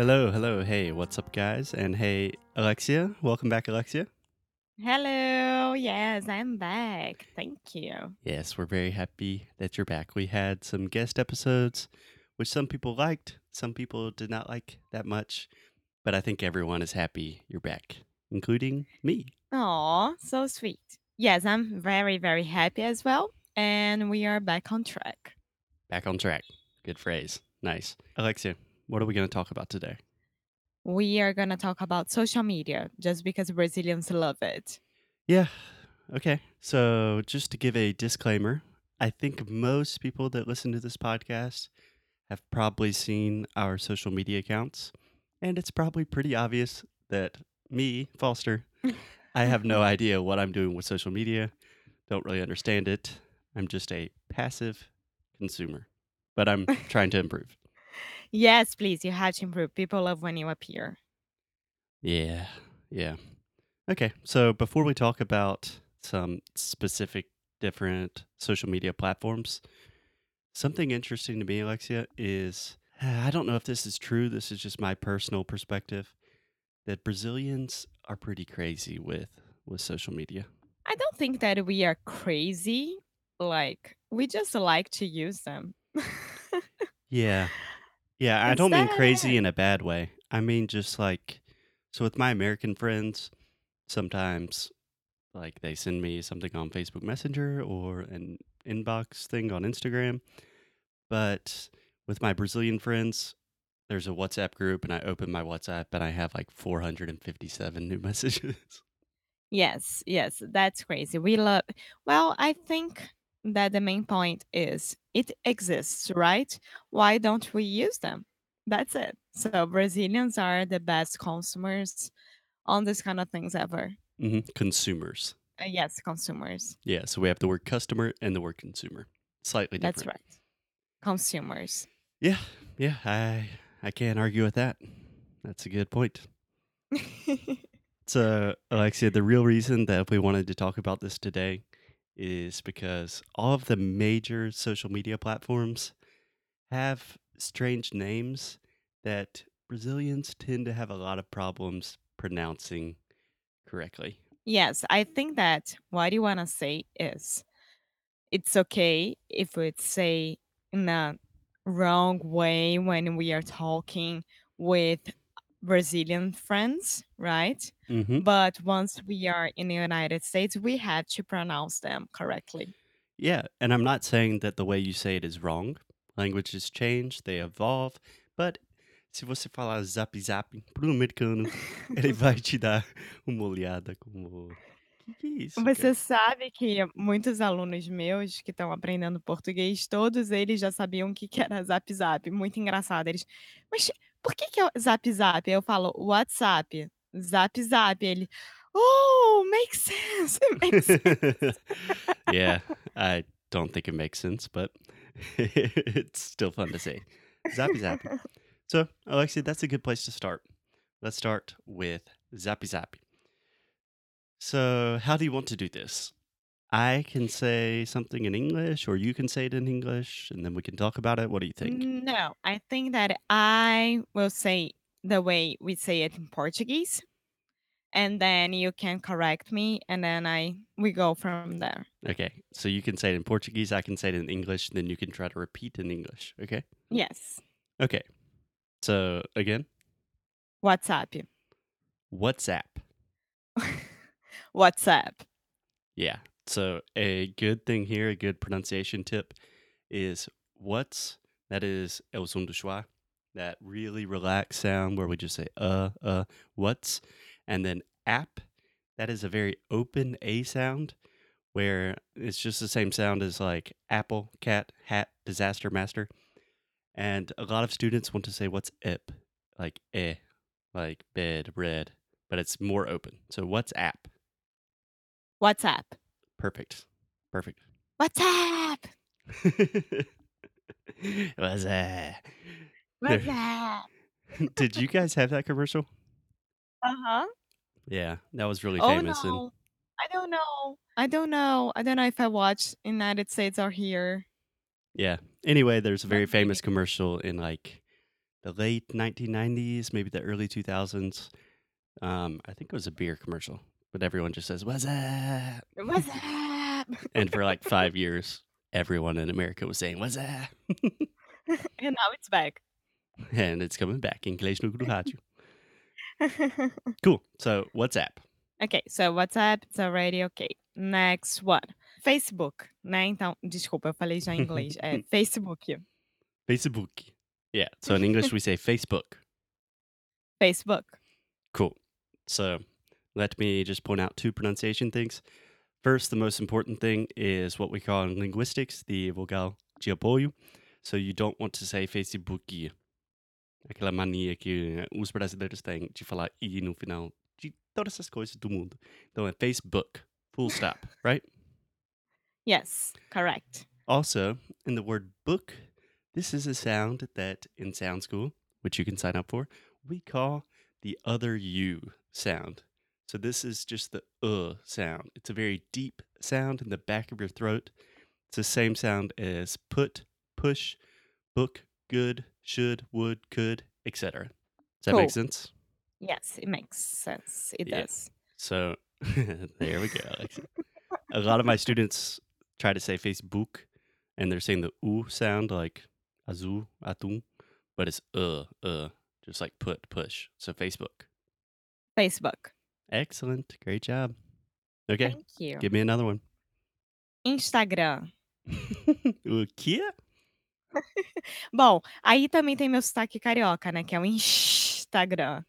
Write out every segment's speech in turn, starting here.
Hello, hello, hey, what's up, guys? And hey, Alexia, welcome back, Alexia. Hello. Yes, I'm back. Thank you. Yes, we're very happy that you're back. We had some guest episodes, which some people liked, some people did not like that much, but I think everyone is happy you're back, including me. Oh, so sweet. Yes, I'm very, very happy as well. And we are back on track. Back on track. Good phrase. Nice. Alexia, what are we going to talk about today? We are going to talk about social media just because Brazilians love it. Yeah. Okay. So, just to give a disclaimer, I think most people that listen to this podcast have probably seen our social media accounts. And it's probably pretty obvious that me, Foster, I have no idea what I'm doing with social media. Don't really understand it. I'm just a passive consumer, but I'm trying to improve. Yes, please. You have to improve. People love when you appear. Yeah. Yeah. Okay. So before we talk about some specific different social media platforms, something interesting to me, Alexia, is I don't know if this is true. This is just my personal perspective that Brazilians are pretty crazy with with social media. I don't think that we are crazy. Like, we just like to use them. Yeah. Yeah, I don't mean crazy in a bad way. I mean just like so with my American friends, sometimes like they send me something on Facebook Messenger or an inbox thing on Instagram. But with my Brazilian friends, there's a WhatsApp group and I open my WhatsApp and I have like 457 new messages. Yes, yes, that's crazy. We love, well, I think that the main point is it exists, right? Why don't we use them? That's it. So Brazilians are the best consumers on this kind of things ever. hmm Consumers. Uh, yes, consumers. Yeah, so we have the word customer and the word consumer. Slightly different. That's right. Consumers. Yeah, yeah, I I can't argue with that. That's a good point. So, Alexia, the real reason that we wanted to talk about this today is because all of the major social media platforms have strange names that Brazilians tend to have a lot of problems pronouncing correctly. yes, I think that what you want to say is it's okay if we say in a wrong way when we are talking with Brazilian friends, right? hmm But once we are in the United States, we have to pronounce them correctly. Yeah, and I'm not saying that the way you say it is wrong. Languages change, they evolve, but se você falar zap zap pro americano, ele vai te dar uma olhada como que que é isso, cara? Você sabe que muitos alunos meus que estão aprendendo português, todos eles já sabiam o que que era Zap Zap, muito engraçado, eles: "Mas por que que é o Zap Zap?" Aí eu falo: "WhatsApp, Zap Zap", ele: "Oh, makes sense, makes sense". yeah, I don't think it makes sense, but it's still fun to say. Zappy zappy. So, Alexia, that's a good place to start. Let's start with zappy zappy. So, how do you want to do this? I can say something in English, or you can say it in English, and then we can talk about it. What do you think? No, I think that I will say the way we say it in Portuguese, and then you can correct me, and then I we go from there. Okay, so you can say it in Portuguese, I can say it in English, then you can try to repeat in English. Okay? Yes. Okay. So, again, WhatsApp. WhatsApp. WhatsApp. Yeah. So a good thing here, a good pronunciation tip is what's that is el son de schwa, that really relaxed sound where we just say uh uh what's and then app that is a very open a sound where it's just the same sound as like apple, cat, hat, disaster, master. And a lot of students want to say what's ip, like eh, like bed, red, but it's more open. So what's app? WhatsApp. Perfect. Perfect. WhatsApp. what's that? WhatsApp. Did you guys have that commercial? Uh-huh. Yeah, that was really Oh famous. And no. I don't know. I don't know. I don't know if I watched United States or here. yeah. Anyway, there's a very famous commercial in like the late 1990s, maybe the early 2000s. Um, I think it was a beer commercial, but everyone just says "What's that?" WhatsApp. And for like five years, everyone in America was saying "What's up? and now it's back. and it's coming back. Inglês no rádio. Cool. So WhatsApp. ok, so WhatsApp, it's already okay. Next one. Facebook, né? Então, desculpa, eu falei já em inglês. É Facebook. Facebook. Yeah. So in English, we say Facebook. Facebook. Cool. So let me just point out two pronunciation things. First, the most important thing is what we call in linguistics the vogal de apoio. So you don't want to say Facebook. Aquela mania que eh, os brasileiros têm de falar i no final de todas essas coisas do mundo. Então é Facebook. Full stop, right? Yes, correct. Also, in the word book, this is a sound that in Sound School, which you can sign up for, we call the other U sound. So this is just the uh sound. It's a very deep sound in the back of your throat. It's the same sound as put, push, book, good, should, would, could, etc. Does that Cool. make sense? Yes, it makes sense. It Yeah. does. So there we go, a lot of my students try to say Facebook and they're saying the oo sound like azu, atum, but it's uh, uh, just like put, push. So Facebook. Facebook. Excellent. Great job. Okay. Thank you. Give me another one. Instagram. o quê? Bom, aí também tem meu sotaque carioca, né? Que é o Instagram.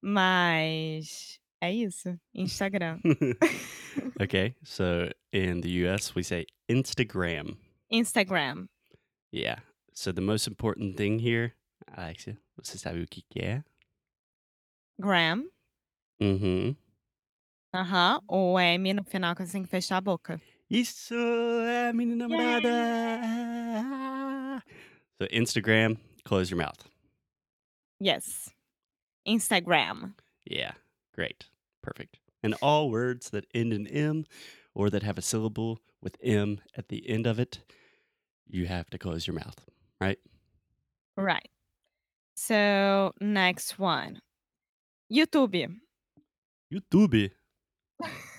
Mas é isso. Instagram. okay. So in the US, we say Instagram. Instagram. Yeah. So the most important thing here, Alexia, você sabe o que que é? Gram. Uhum. Aham. O M no final que você tem que fechar a boca. Isso é minha namorada. So Instagram, close your mouth. Yes. Instagram. Yeah, great, perfect. And all words that end in M or that have a syllable with M at the end of it, you have to close your mouth, right? Right. So, next one. YouTube. YouTube.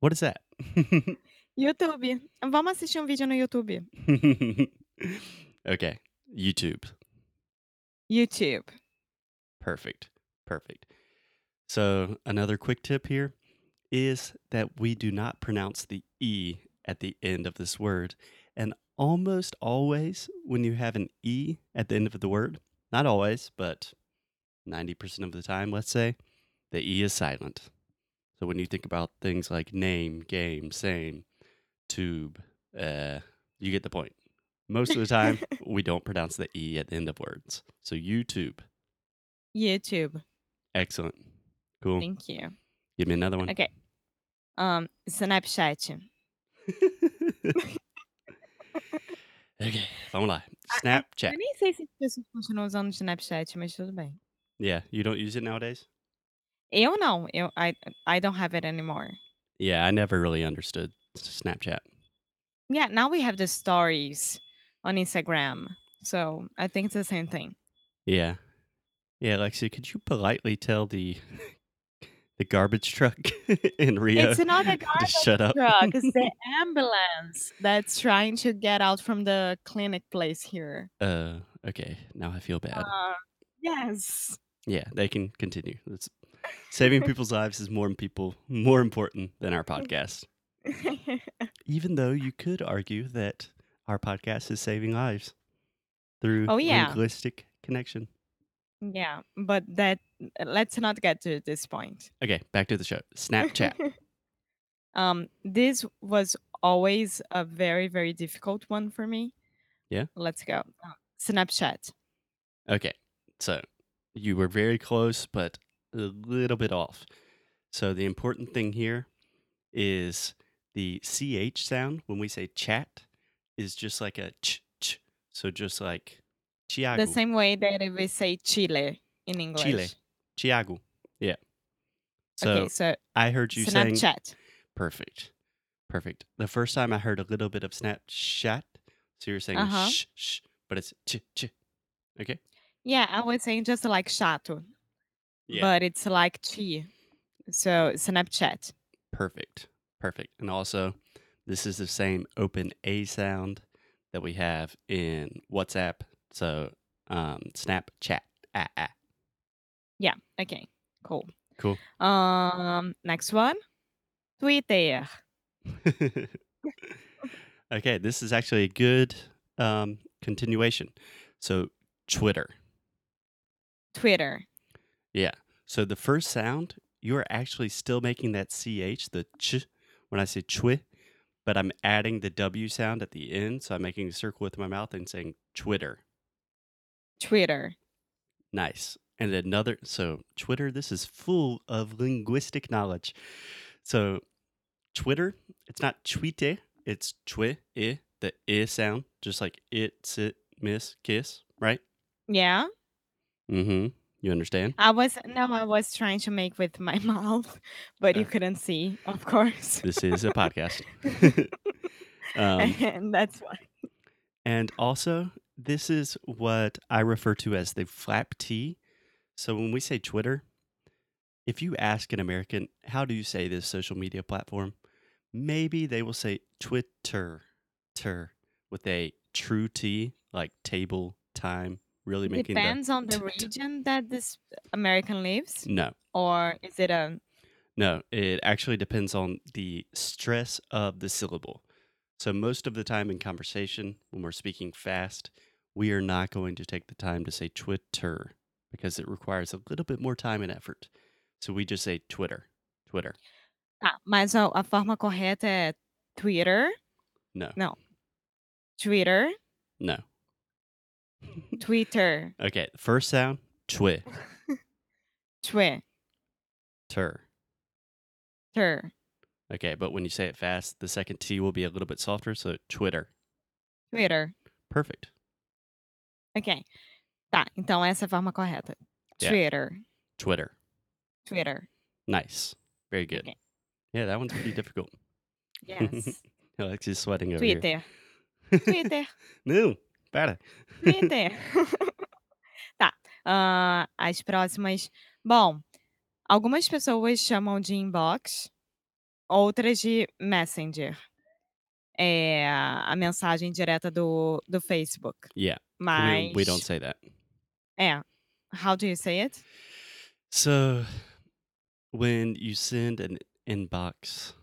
What is that? YouTube. Vamos assistir um vídeo no YouTube. okay, YouTube. YouTube. Perfect. Perfect. So, another quick tip here is that we do not pronounce the E at the end of this word. And almost always, when you have an E at the end of the word, not always, but 90% of the time, let's say, the E is silent. So, when you think about things like name, game, same, tube, uh, you get the point. Most of the time, we don't pronounce the E at the end of words. So, YouTube. YouTube. Excellent. Cool. Thank you. Give me another one. Ok. Um, Snapchat. ok, vamos lá. Eu Snapchat. nem sei se as pessoas continuam usando Snapchat, mas tudo bem. Yeah, you don't use it nowadays? Eu não. Eu, I, I don't have it anymore. Yeah, I never really understood Snapchat. Yeah, now we have the stories on Instagram. So I think it's the same thing. Yeah. Yeah, Alexia, could you politely tell the the garbage truck in Rio It's not a garbage shut up? truck, it's the ambulance that's trying to get out from the clinic place here. uh, okay. Now I feel bad. Uh, yes. Yeah, they can continue. It's, saving people's lives is more people more important than our podcast. Even though you could argue that our podcast is saving lives through Oh, yeah. linguistic connection. yeah, but that let's not get to this point. Okay, back to the show. Snapchat. Um, this was always a very, very difficult one for me. Yeah. Let's go. Snapchat. Okay. So you were very close, but a little bit off. So the important thing here is the CH sound when we say chat is just like a ch ch. So just like The same way that we say Chile in English. Chile. Tiago. Yeah. Okay, So so I heard you saying Snapchat. perfect. Perfect. The first time I heard a little bit of Snapchat. So you're saying Uh-huh. shh shh, but it's ch ch. Okay? Yeah, I was saying just like chato, Yeah. but it's like chi. So Snapchat. Perfect. Perfect. And also, this is the same open A sound that we have in WhatsApp. So, um, Snapchat. Ah, ah. Yeah, okay, cool. Cool. Um, next one, Twitter. okay, this is actually a good um, continuation. So, Twitter. Twitter. Yeah. So, the first sound, you are actually still making that CH, the ch, when I say chwi, but I'm adding the W sound at the end. So, I'm making a circle with my mouth and saying Twitter. Twitter. Nice. And another, so Twitter, this is full of linguistic knowledge. So Twitter, it's not tweete, it's twi, i, the i sound, just like it, sit, miss, kiss, right? Yeah. Mm-hmm. You understand? I was no, I was trying to make with my mouth, but you Uh, couldn't see, of course. this is a podcast. um, and that's why. and also, this is what I refer to as the flap T. So when we say Twitter, if you ask an American, how do you say this social media platform? Maybe they will say Twitter, ter, with a true T, like table, time, really making the. Depends on the t- t- region that this American lives, No, or is it a no, it actually depends on the stress of the syllable. So most of the time in conversation, when we're speaking fast, we are not going to take the time to say Twitter because it requires a little bit more time and effort. So we just say Twitter, Twitter. Tá, mas a, a forma correta é Twitter. No, Não. Twitter. no. Twitter. Okay, first sound, twi, Twitter. ter. Okay, but when you say it fast, the second T will be a little bit softer, so Twitter. Twitter. Perfect. Ok. Tá, então essa é a forma correta. Yeah. Twitter. Twitter. Twitter. Nice. Very good. Okay. Yeah, that one's pretty difficult. Yes. Alexia sweating over here. Twitter. Twitter. no, para. Twitter. tá. ah, as próximas. Bom, algumas pessoas chamam de inbox, outras de messenger. É a mensagem direta do, do Facebook. Yeah, we, Mas. we don't say that. É. How do you say it? So when you send an inbox,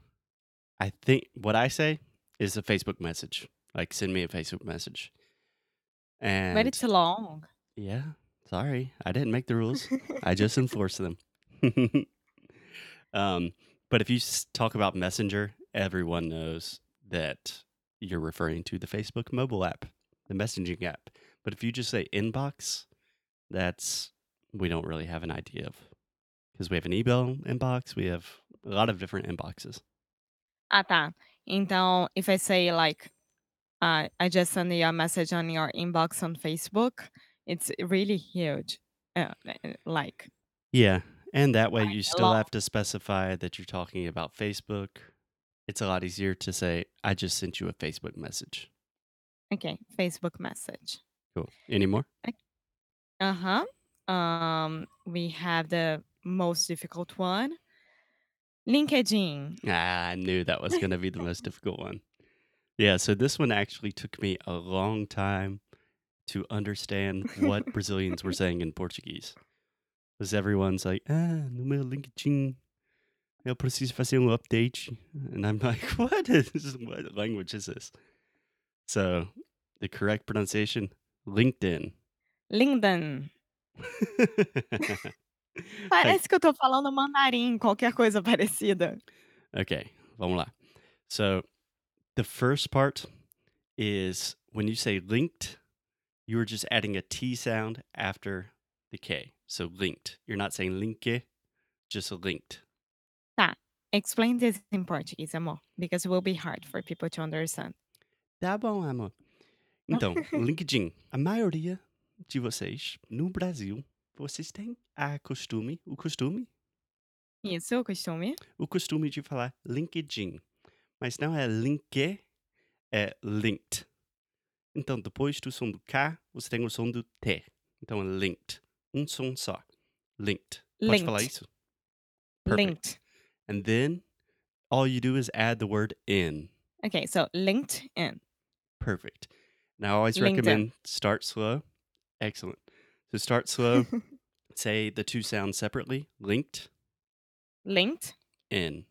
I think what I say is a Facebook message. Like send me a Facebook message. And But it's long. yeah, sorry, I didn't make the rules. I just enforce them. um, but if you s- talk about Messenger, everyone knows that you're referring to the Facebook mobile app, the messaging app. But if you just say inbox, that's we don't really have an idea of because we have an email inbox, we have a lot of different inboxes. Ah, tá. Então, if I say like, uh, I just sent you a message on your inbox on Facebook, it's really huge. Uh, uh, like, Yeah, and that way you still have to specify that you're talking about Facebook. It's a lot easier to say, I just sent you a Facebook message. Okay, Facebook message. Cool. Any more? Uh huh. Um, we have the most difficult one. LinkedIn. Ah, I knew that was going to be the most difficult one. Yeah, so this one actually took me a long time to understand what Brazilians were saying in Portuguese. Because everyone's like, ah, no meu LinkedIn, eu preciso fazer um update. And I'm like, what is what language is this? So the correct pronunciation, LinkedIn. LinkedIn. Parece que eu tô falando mandarim, qualquer coisa parecida. okay, vamos lá. So the first part is when you say linked, you are just adding a T sound after the K. So linked. You're not saying linke, just linked. Explain this in Portuguese, amor, because it will be hard for people to understand. Tá bom, amor. Então, LinkedIn. A maioria de vocês no Brasil, vocês têm a costume, o costume, Isso, o costume. o costume de falar LinkedIn. Mas não é link, é linked. Então, depois do som do K, você tem o som do T. Então, é linked. Um som só. Linked. Pode falar Linked. isso? Perfect. Linked. And then all you do is add the word in. Okay, so linked in. Perfect. Now, I always LinkedIn. recommend start slow. Excellent. So start slow. say the two sounds separately. Linked linked in.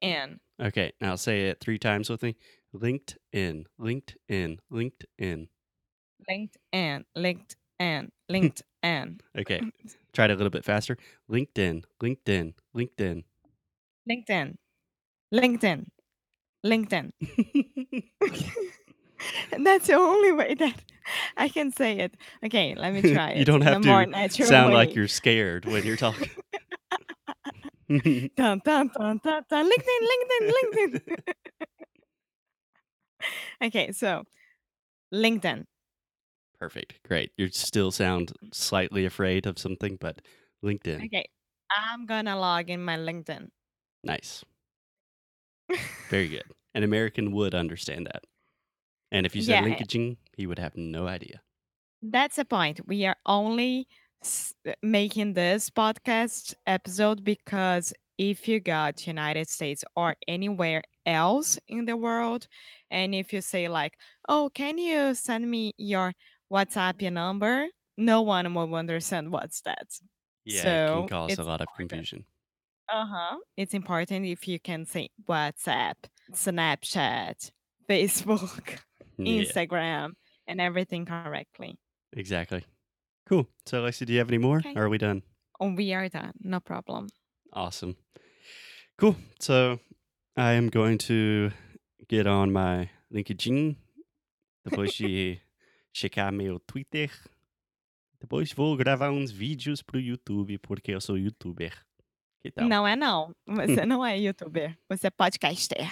in. Okay. Now say it three times with me. Linked in. Linked in. Linked in. Linked in. Linked in. Linked in. Okay. Try it a little bit faster. LinkedIn. LinkedIn. LinkedIn. LinkedIn. LinkedIn. LinkedIn. And that's the only way that I can say it. Okay, let me try it. you don't have to sound way. like you're scared when you're talking. Dun, dun, dun, dun, dun. LinkedIn, LinkedIn, LinkedIn. okay, so LinkedIn. Perfect. Great. You still sound slightly afraid of something, but LinkedIn. Okay, I'm gonna log in my LinkedIn. Nice. Very good. An American would understand that. And if you said Yeah. LinkedIn, he would have no idea. That's the point. We are only making this podcast episode because if you got United States or anywhere else in the world, and if you say like, "Oh, can you send me your WhatsApp number?" No one will understand what's that. Yeah, it can cause a lot of confusion. Uh huh. It's important if you can say WhatsApp, Snapchat, Facebook, Yeah, Instagram, and everything correctly. exactly. Cool. So, Lexi, do you have any more? Okay. Or are we done? Oh, we are done. No problem. Awesome. Cool. So, I am going to get on my LinkedIn. Depois de checar meu Twitter. Depois vou gravar uns vídeos pro YouTube, porque eu sou youtuber. Não é não. Você não é youtuber. Você é podcaster.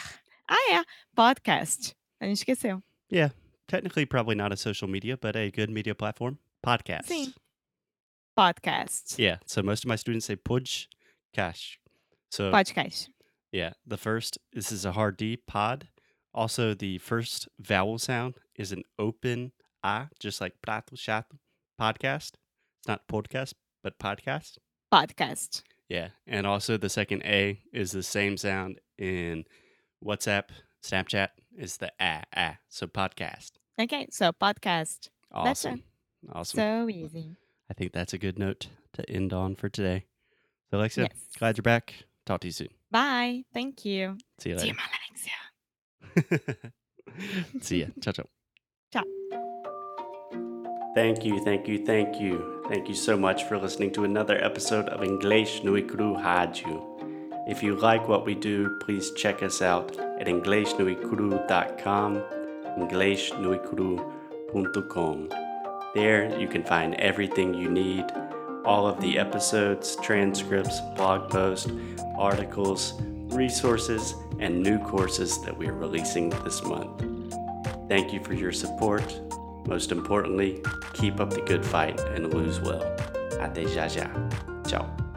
Ah, é. Podcast. A gente esqueceu. Yeah, technically probably not a social media, but a good media platform. Podcast. Sim. Podcast. Yeah, so most of my students say podcast. So Podcast. yeah, the first this is a hard D pod. Also, the first vowel sound is an open a, just like prato chato podcast. It's not podcast, but podcast. Podcast. Yeah, and also the second a is the same sound in WhatsApp, Snapchat is the a a. So podcast. Okay, so podcast. That's. Awesome, awesome. So easy. I think that's a good note to end on for today. So, Alexia, Yes. glad you're back. Talk to you soon. Bye. Thank you. See you See you, later. Alexia. See ya. Ciao, ciao. Ciao. Thank you, thank you, thank you. Thank you so much for listening to another episode of English Nui Cru Rádio. If you like what we do, please check us out at EnglishNuiCru.com, EnglishNuiCru.com. There you can find everything you need all of the episodes, transcripts, blog posts, articles, resources, and new courses that we are releasing this month. Thank you for your support. Most importantly, keep up the good fight and lose well. Até já já. Ciao.